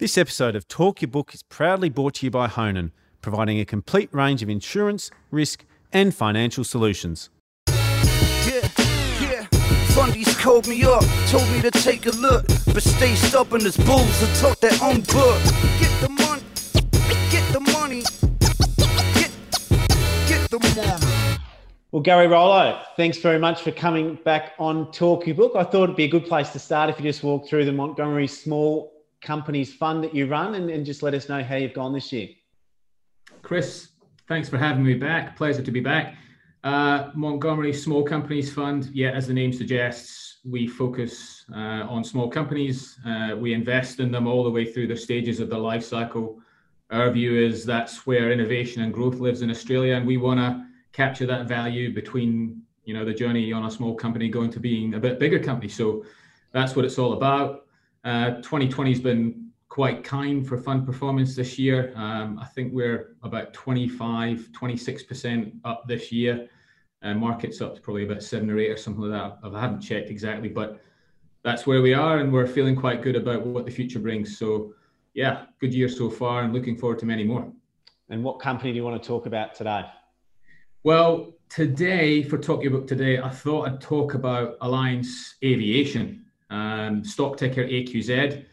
This episode of Talk Your Book is proudly brought to you by Honan, providing a complete range of insurance, risk, and financial solutions. Yeah, yeah. Fundies called me up, told me to take a look, but stay stubborn as bulls and talk their own book. Get the money, get the money, get, get the money. Well, Gary Rollo, thanks very much for coming back on Talk Your Book. I thought it'd be a good place to start if you just walk through the Montgomery Small Companies Fund that you run and, and just let us know how you've gone this year. Chris, thanks for having me back. Pleasure to be back. Uh, Montgomery Small Companies Fund, yeah, as the name suggests, we focus uh, on small companies. Uh, we invest in them all the way through the stages of the life cycle. Our view is that's where innovation and growth lives in Australia, and we want to capture that value between you know the journey on a small company going to being a bit bigger company. So that's what it's all about. Uh, 2020 has been quite kind for fund performance this year. Um, I think we're about 25, 26% up this year. And uh, market's up to probably about seven or eight or something like that. I haven't checked exactly, but that's where we are, and we're feeling quite good about what the future brings. So, yeah, good year so far, and looking forward to many more. And what company do you want to talk about today? Well, today, for Talk Your Book today, I thought I'd talk about Alliance Aviation um, stock ticker AQZ.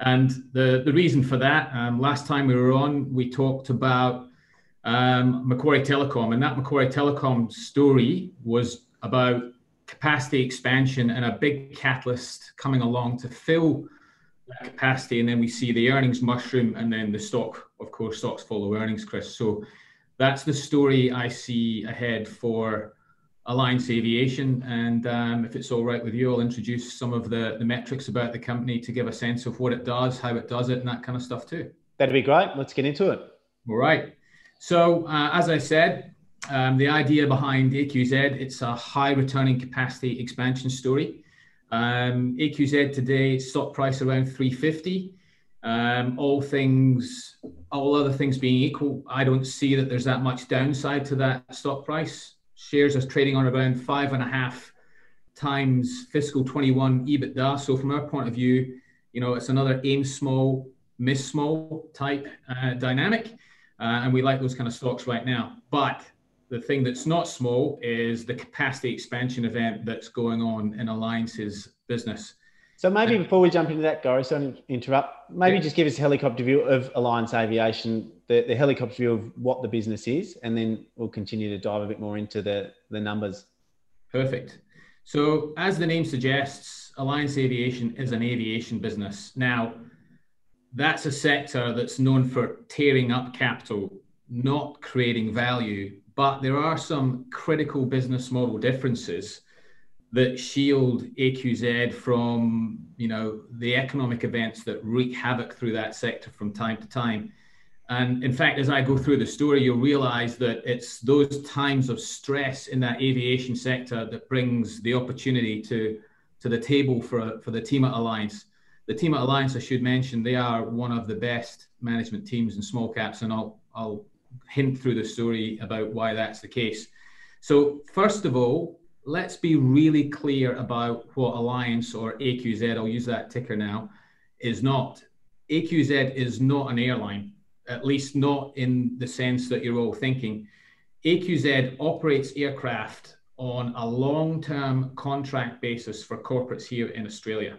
And the, the reason for that, um, last time we were on, we talked about um, Macquarie Telecom, and that Macquarie Telecom story was about capacity expansion and a big catalyst coming along to fill that capacity. And then we see the earnings mushroom, and then the stock, of course, stocks follow earnings, Chris. So that's the story I see ahead for Alliance Aviation. And um, if it's all right with you, I'll introduce some of the, the metrics about the company to give a sense of what it does, how it does it, and that kind of stuff too. That'd be great. Let's get into it. All right. So, uh, as I said, um, the idea behind AQZ, it's a high returning capacity expansion story. Um, AQZ today, stock price around 350. Um, all things, all other things being equal, I don't see that there's that much downside to that stock price shares is trading on around five and a half times fiscal 21 EBITDA. So from our point of view, you know, it's another aim small, miss small type uh, dynamic. Uh, and we like those kind of stocks right now. But the thing that's not small is the capacity expansion event that's going on in Alliance's business. So maybe before we jump into that, Gary, so interrupt, maybe yeah. just give us a helicopter view of Alliance Aviation, the, the helicopter view of what the business is, and then we'll continue to dive a bit more into the, the numbers. Perfect. So as the name suggests, Alliance Aviation is an aviation business. Now, that's a sector that's known for tearing up capital, not creating value, but there are some critical business model differences that shield AQZ from you know the economic events that wreak havoc through that sector from time to time. And in fact, as I go through the story, you'll realize that it's those times of stress in that aviation sector that brings the opportunity to, to the table for, for the team at Alliance. The team at Alliance, I should mention, they are one of the best management teams in small caps, and I'll, I'll hint through the story about why that's the case. So, first of all, let's be really clear about what Alliance or AQZ, I'll use that ticker now, is not. AQZ is not an airline, at least not in the sense that you're all thinking. AQZ operates aircraft on a long term contract basis for corporates here in Australia.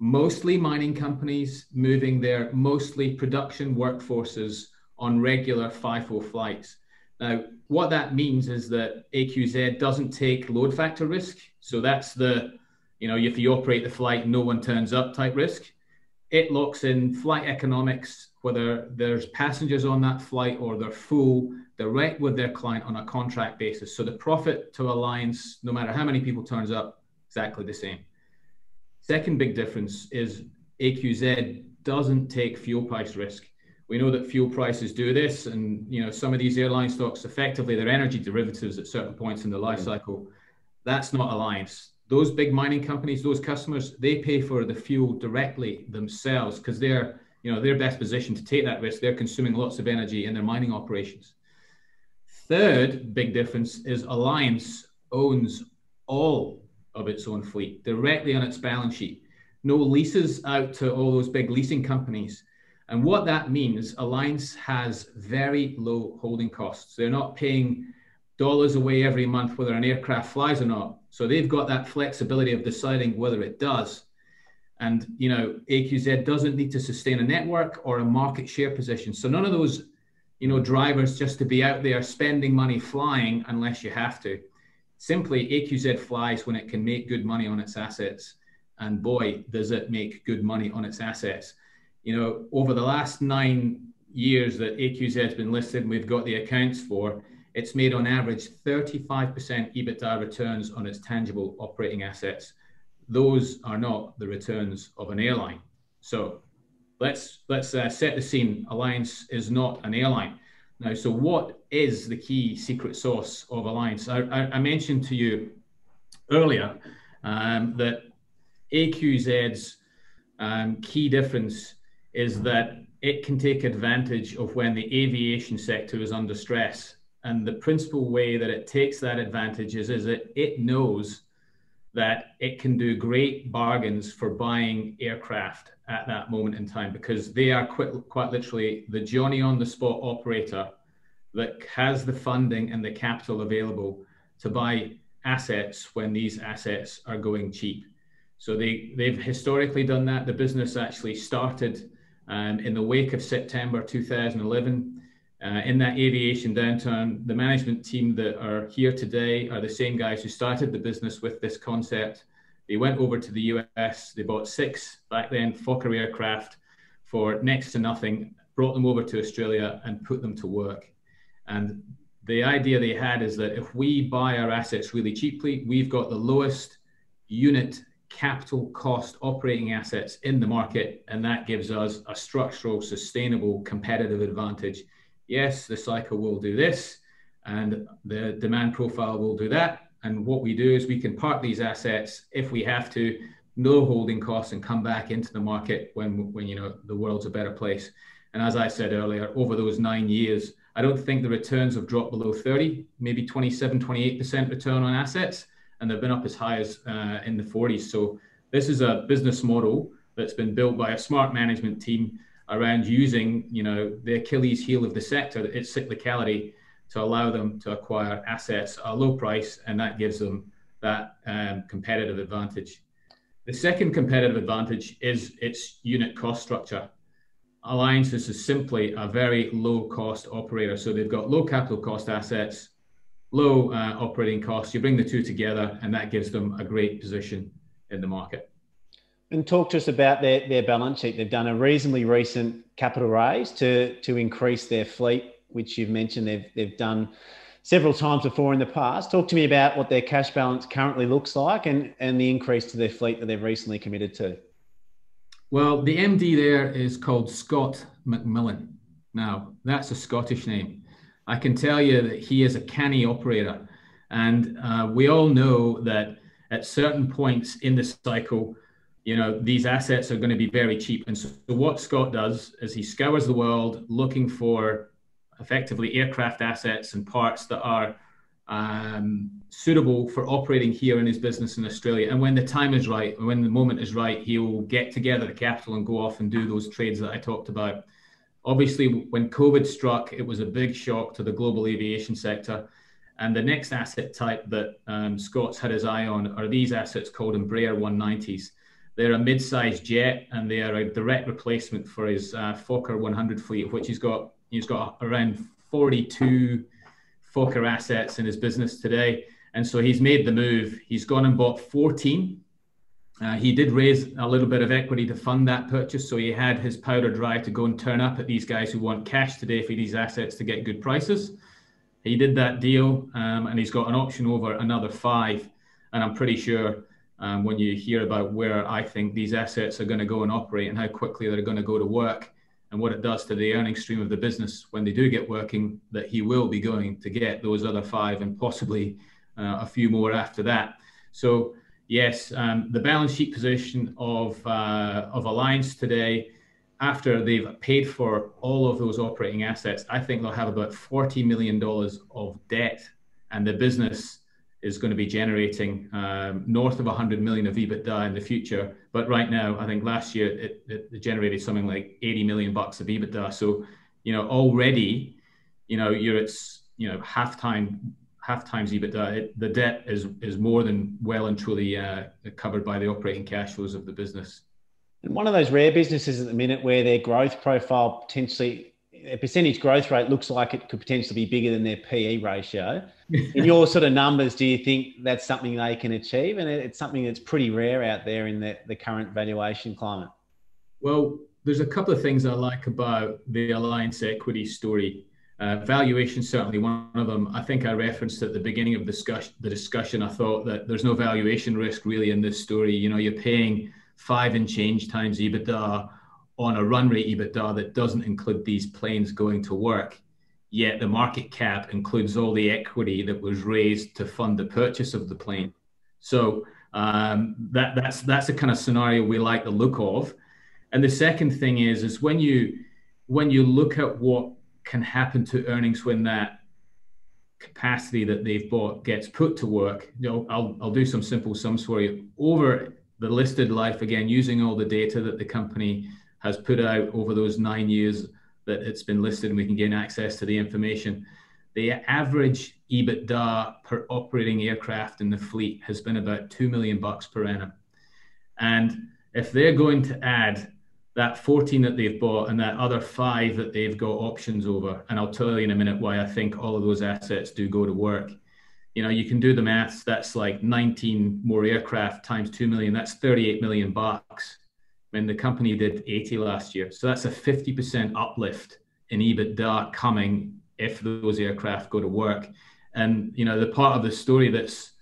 Mostly mining companies moving their mostly production workforces on regular FIFO flights. Now, what that means is that AQZ doesn't take load factor risk. So that's the, you know, if you operate the flight, no one turns up type risk. It locks in flight economics, whether there's passengers on that flight or they're full, direct with their client on a contract basis. So the profit to Alliance, no matter how many people turns up, exactly the same. Second big difference is AQZ doesn't take fuel price risk we know that fuel prices do this, and you know some of these airline stocks effectively they're energy derivatives at certain points in the life mm-hmm. cycle. That's not Alliance. Those big mining companies, those customers, they pay for the fuel directly themselves because they're you know they're best positioned to take that risk. They're consuming lots of energy in their mining operations. Third big difference is Alliance owns all of its own fleet directly on its balance sheet. No leases out to all those big leasing companies And what that means, Alliance has very low holding costs. They're not paying dollars away every month whether an aircraft flies or not. So they've got that flexibility of deciding whether it does. And you know, AQZ doesn't need to sustain a network or a market share position. So none of those, you know, drivers just to be out there spending money flying unless you have to. Simply, AQZ flies when it can make good money on its assets, and boy, does it make good money on its assets. You know, over the last nine years that AQZ has been listed, and we've got the accounts for it's made on average 35% EBITDA returns on its tangible operating assets. Those are not the returns of an airline. So let's let's uh, set the scene. Alliance is not an airline. Now, so what is the key secret sauce of Alliance? I, I, I mentioned to you earlier um, that AQZ's um, key difference is that it can take advantage of when the aviation sector is under stress and the principal way that it takes that advantage is, is that it knows that it can do great bargains for buying aircraft at that moment in time because they are quite, quite literally the Johnny on the spot operator that has the funding and the capital available to buy assets when these assets are going cheap. So they, they've historically done that. The business actually started um, in the wake of September 2011 uh, in that aviation downturn, the management team that are here today are the same guys who started the business with this concept. They went over to the US, they bought six back then Fokker aircraft for next to nothing, brought them over to Australia and put them to work. And the idea they had is that if we buy our assets really cheaply, we've got the lowest unit capital cost operating assets in the market, and that gives us a structural, sustainable competitive advantage yes, the cycle will do this and the demand profile will do that. And what we do is we can park these assets if we have to, no holding costs, and come back into the market when, when you know the world's a better place. And as I said earlier, over those nine years, I don't think the returns have dropped below 30, maybe 27, 28% return on assets, and they've been up as high as uh, in the 40s. So this is a business model that's been built by a smart management team around using, you know, the Achilles heel of the sector, its cyclicality, to allow them to acquire assets at a low price, and that gives them that um, competitive advantage. The second competitive advantage is its unit cost structure. Alliance is simply a very low cost operator. So they've got low capital cost assets, low uh, operating costs. You bring the two together, and that gives them a great position in the market. And talk to us about their, their balance sheet. They've done a reasonably recent capital raise to, to increase their fleet, which you've mentioned they've, they've done several times before in the past. Talk to me about what their cash balance currently looks like and, and the increase to their fleet that they've recently committed to. Well, the MD there is called Scott McMillan. Now, that's a Scottish name. I can tell you that he is a canny operator. And uh, we all know that at certain points in the cycle, you know these assets are going to be very cheap. And so what scott does is he scours the world looking for effectively aircraft assets and parts that are um, suitable for operating here in his business in australia. And when the time is right when the moment is right he will get together the capital and go off and do those trades that i talked about. Obviously when covid struck it was a big shock to the global aviation sector. And the next asset type that um, scott's had his eye on are these assets called embraer 190s they're a mid-sized jet, and they are a direct replacement for his uh, Fokker 100 fleet, which he's got. He's got around 42 Fokker assets in his business today, and so he's made the move. He's gone and bought 14. Uh, he did raise a little bit of equity to fund that purchase, so he had his powder dry to go and turn up at these guys who want cash today for these assets to get good prices. He did that deal, um, and he's got an option over another five, and I'm pretty sure um, when you hear about where I think these assets are going to go and operate and how quickly they're going to go to work and what it does to the earning stream of the business when they do get working, that he will be going to get those other five and possibly uh, a few more after that. So, yes, um, the balance sheet position of, uh, of Alliance today, after they've paid for all of those operating assets, I think they'll have about $40 million of debt, and the business is going to be generating um, north of 100 million of EBITDA in the future. But right now, I think last year it, it, generated something like 80 million bucks of EBITDA. So, you know, already, you know, you're at, you know, half time, half times EBITDA. It, the debt is is more than well and truly uh, covered by the operating cash flows of the business. And one of those rare businesses at the minute where their growth profile potentially a percentage growth rate looks like it could potentially be bigger than their PE ratio. in your sort of numbers, do you think that's something they can achieve? And it's something that's pretty rare out there in the, the current valuation climate. Well, there's a couple of things I like about the Alliance Equity story. Uh, valuation certainly one of them. I think I referenced at the beginning of discuss- the discussion. I thought that there's no valuation risk really in this story. You know, you're paying five and change times EBITDA on a run rate EBITDA that doesn't include these planes going to work, yet the market cap includes all the equity that was raised to fund the purchase of the plane. So um, that, that's that's the kind of scenario we like the look of. And the second thing is is when you when you look at what can happen to earnings when that capacity that they've bought gets put to work, you know, I'll I'll do some simple sums for you over the listed life again using all the data that the company has put out over those nine years that it's been listed and we can gain access to the information. The average EBITDA per operating aircraft in the fleet has been about 2 million bucks per annum. And if they're going to add that 14 that they've bought and that other five that they've got options over, and I'll tell you in a minute why I think all of those assets do go to work. You know, you can do the maths. That's like 19 more aircraft times 2 million. That's 38 million bucks when the company did 80 last year. So that's a 50% uplift in EBITDA coming if those aircraft go to work. And you know, the part of the story that's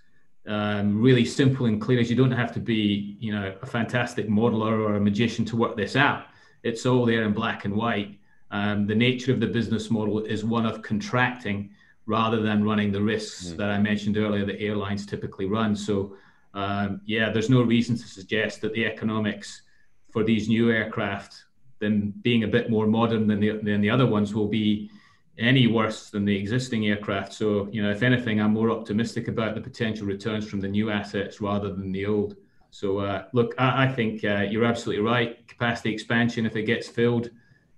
um, really simple and clear is you don't have to be, you know, a fantastic modeler or a magician to work this out. It's all there in black and white. Um, the nature of the business model is one of contracting rather than running the risks mm. that I mentioned earlier that airlines typically run. So, um, yeah, there's no reason to suggest that the economics for these new aircraft than being a bit more modern than the, than the other ones will be any worse than the existing aircraft. So, you know, if anything, I'm more optimistic about the potential returns from the new assets rather than the old. So, uh, look, I, I think uh, you're absolutely right. Capacity expansion, if it gets filled,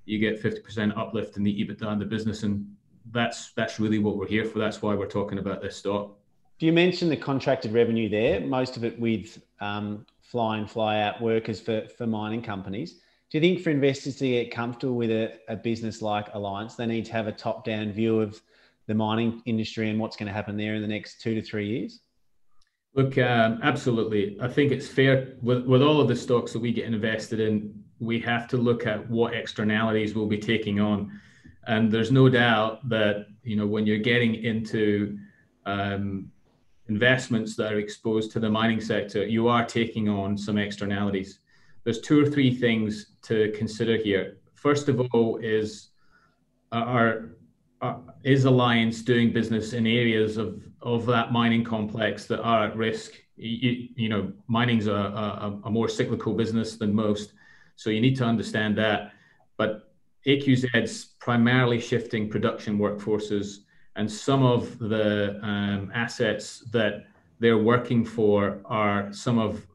you get 50% uplift in the EBITDA in the business, and that's that's really what we're here for. That's why we're talking about this stock. Do you mention the contracted revenue there? Most of it with um, fly in, fly out workers for, for mining companies. Do you think for investors to get comfortable with a, a business like Alliance, they need to have a top down view of the mining industry and what's going to happen there in the next two to three years? Look, um, absolutely. I think it's fair with, with all of the stocks that we get invested in, we have to look at what externalities we'll be taking on. And there's no doubt that, you know, when you're getting into um, investments that are exposed to the mining sector, you are taking on some externalities. There's two or three things to consider here. First of all, is uh, our, our uh, is Alliance doing business in areas of of that mining complex that are at risk? You, you know, mining's a, a, a more cyclical business than most, so you need to understand that. But AQZ's primarily shifting production workforces and some of the um, assets that they're working for are some of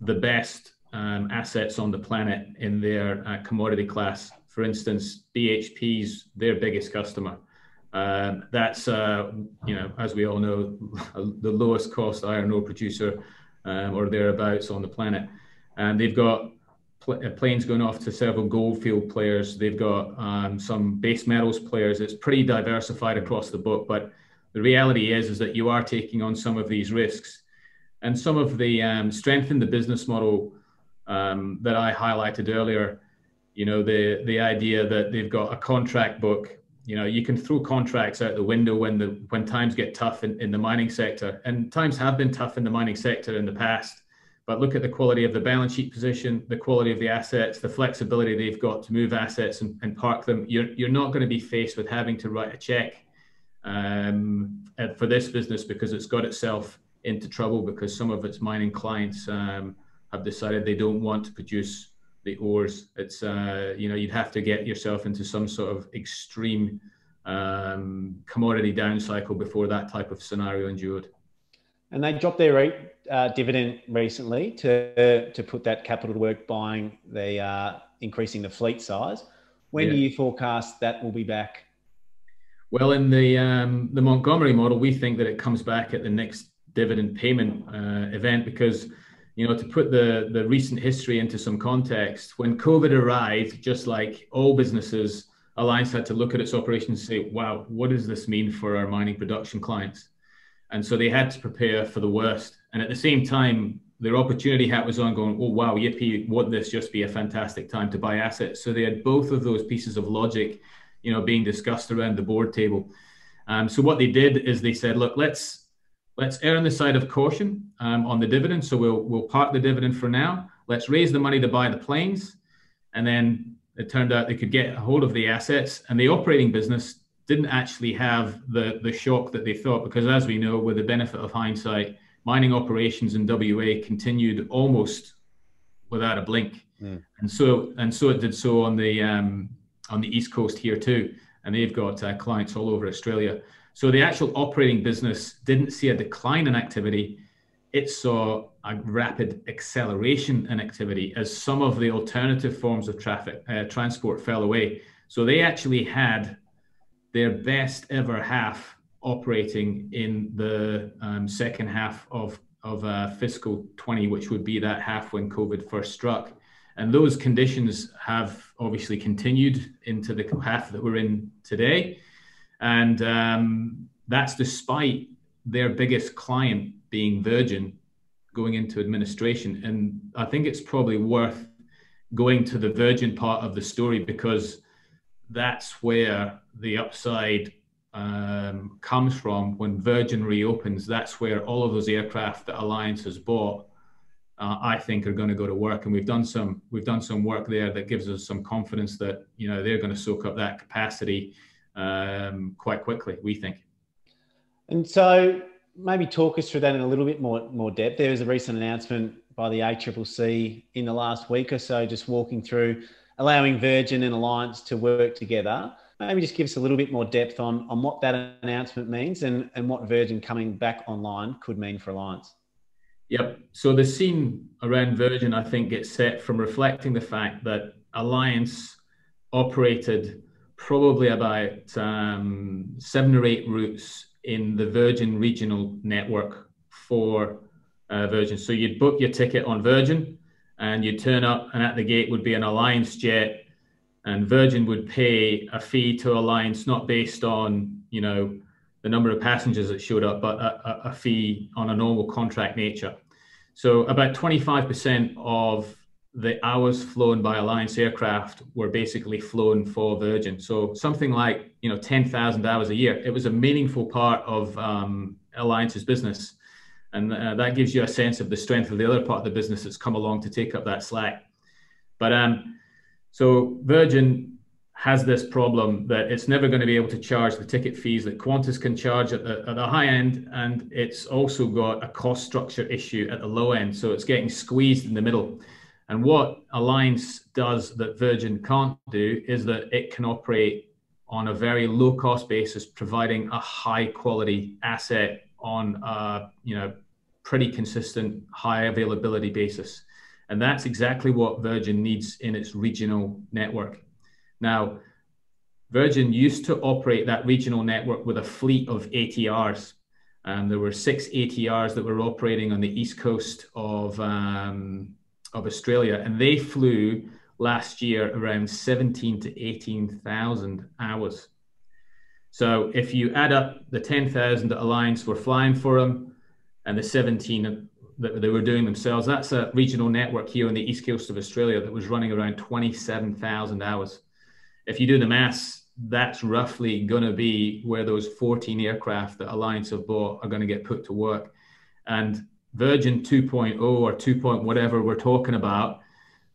the best um, assets on the planet in their uh, commodity class. For instance, BHP's their biggest customer. Um, that's uh, you know, as we all know, the lowest cost iron ore producer um, or thereabouts on the planet, and they've got uh, planes going off to several goldfield players. They've got um, some base metals players. It's pretty diversified across the book, but the reality is is that you are taking on some of these risks, and some of the um, strength in the business model um, that I highlighted earlier. You know, the the idea that they've got a contract book. You know, you can throw contracts out the window when the when times get tough in, in the mining sector, and times have been tough in the mining sector in the past but look at the quality of the balance sheet position, the quality of the assets, the flexibility they've got to move assets and, and park them. You're, you're not going to be faced with having to write a check um, for this business because it's got itself into trouble because some of its mining clients um, have decided they don't want to produce the ores. It's uh, you know you'd have to get yourself into some sort of extreme um, commodity down cycle before that type of scenario endured. And they dropped their re- uh, dividend recently to to put that capital to work buying the uh, increasing the fleet size. When yeah. do you forecast that will be back? Well, in the um, the Montgomery model, we think that it comes back at the next dividend payment uh, event because you know to put the the recent history into some context, when COVID arrived, just like all businesses, Alliance had to look at its operations and say, "Wow, what does this mean for our mining production clients?" And so they had to prepare for the worst. And at the same time, their opportunity hat was on going, oh, wow, yippee, would this just be a fantastic time to buy assets? So they had both of those pieces of logic, you know, being discussed around the board table. Um, so what they did is they said, look, let's let's err on the side of caution um, on the dividend. So we'll we'll park the dividend for now. Let's raise the money to buy the planes, and then it turned out they could get a hold of the assets and the operating business didn't actually have the, the shock that they thought, because as we know, with the benefit of hindsight, mining operations in WA continued almost without a blink. Mm. And so and so it did so on the um, on the east coast here too. And they've got uh, clients all over Australia. So the actual operating business didn't see a decline in activity. It saw a rapid acceleration in activity as some of the alternative forms of traffic uh, transport fell away. So they actually had their best ever half operating in the um, second half of of uh, fiscal 20, which would be that half when COVID first struck. And those conditions have obviously continued into the half that we're in today. And um, that's despite their biggest client being Virgin going into administration. And I think it's probably worth going to the Virgin part of the story because that's where the upside um, comes from when Virgin reopens. That's where all of those aircraft that Alliance has bought, uh, I think, are going to go to work. And we've done some we've done some work there that gives us some confidence that you know they're going to soak up that capacity um, quite quickly. We think. And so maybe talk us through that in a little bit more more depth. There was a recent announcement by the ACCC in the last week or so, just walking through allowing Virgin and Alliance to work together. Maybe just give us a little bit more depth on, on what that announcement means and, and what Virgin coming back online could mean for Alliance. Yep. So the scene around Virgin, I think, gets set from reflecting the fact that Alliance operated probably about um, seven or eight routes in the Virgin regional network for uh, Virgin. So you'd book your ticket on Virgin, and you'd turn up, and at the gate would be an Alliance jet, and Virgin would pay a fee to Alliance not based on you know the number of passengers that showed up, but a, a fee on a normal contract nature. So about 25% of the hours flown by Alliance aircraft were basically flown for Virgin. So something like you know 10,000 hours a year. It was a meaningful part of um, Alliance's business and uh, that gives you a sense of the strength of the other part of the business that's come along to take up that slack. But um, so Virgin has this problem that it's never going to be able to charge the ticket fees that Qantas can charge at the, at the high end, and it's also got a cost structure issue at the low end. So it's getting squeezed in the middle. And what Alliance does that Virgin can't do is that it can operate on a very low cost basis, providing a high quality asset on a you know pretty consistent high availability basis and that's exactly what virgin needs in its regional network. Now virgin used to operate that regional network with a fleet of atrs and there were six atrs that were operating on the east coast of um, of australia and they flew last year around 17 to 18,000 hours. So if you add up the 10,000 that Alliance were flying for them and the 17 that they were doing themselves, that's a regional network here on the east coast of Australia that was running around 27,000 hours. If you do the maths, that's roughly going to be where those 14 aircraft that Alliance have bought are going to get put to work. And Virgin 2.0 or 2. whatever we're talking about,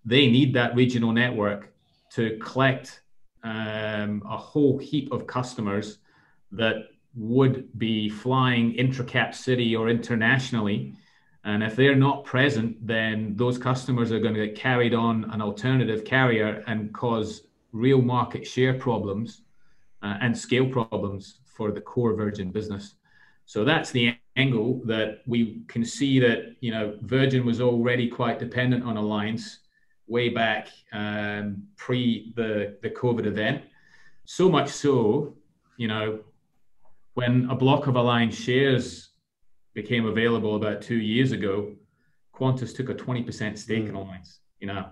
they need that regional network to collect um, a whole heap of customers that would be flying intra-cap city or internationally. And if they're not present, then those customers are going to get carried on an alternative carrier and cause real market share problems uh, and scale problems for the core Virgin business. So that's the angle that we can see that you know Virgin was already quite dependent on Alliance way back um, pre the the COVID event. So much so, you know, when a block of Alliance shares became available about two years ago, Qantas took a twenty percent stake mm. in Alliance. You know,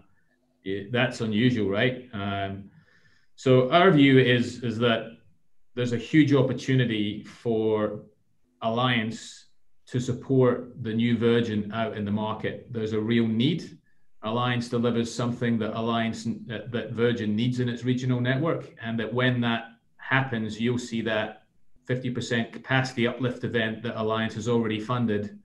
it, that's unusual, right? Um, so our view is is that there's a huge opportunity for Alliance to support the new Virgin out in the market. There's a real need. Alliance delivers something that Alliance that, that Virgin needs in its regional network, and that when that happens, you'll see that 50% capacity uplift event that Alliance has already funded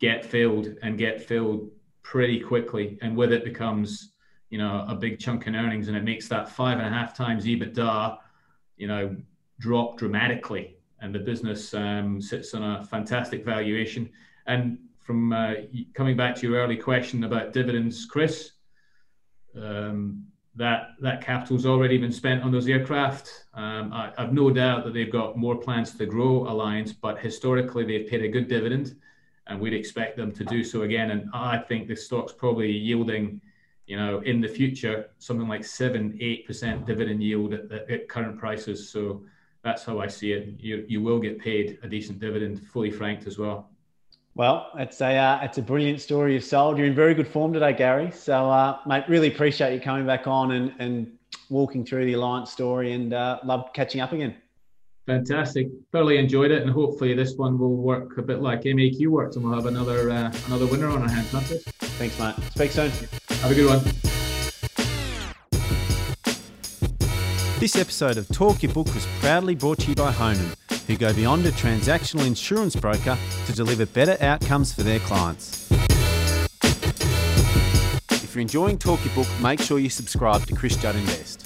get filled and get filled pretty quickly, and with it becomes you know a big chunk in earnings, and it makes that five and a half times EBITDA, you know, drop dramatically and the business um, sits on a fantastic valuation. And from uh, coming back to your early question about dividends, Chris, um, that that capital's already been spent on those aircraft. Um, I, have no doubt that they've got more plans to grow Alliance, but historically they've paid a good dividend, and we'd expect them to do so again. And I think the stock's probably yielding, you know, in the future something like seven, eight percent dividend yield at, at current prices. So that's how I see it. You you will get paid a decent dividend, fully franked as well. Well, it's a uh, it's a brilliant story you've sold. You're in very good form today, Gary. So, uh, mate, really appreciate you coming back on and and walking through the Alliance story, and uh, love catching up again. Fantastic. Thoroughly enjoyed it, and hopefully this one will work a bit like MAQ worked, and we'll have another uh, another winner on our hands. Not this. Thanks, mate. Speak soon. Have a good one. This episode of Talk Your Book was proudly brought to you by Honan, who go beyond a transactional insurance broker to deliver better outcomes for their clients. If you're enjoying Talk Your Book, make sure you subscribe to Chris Judd Invest.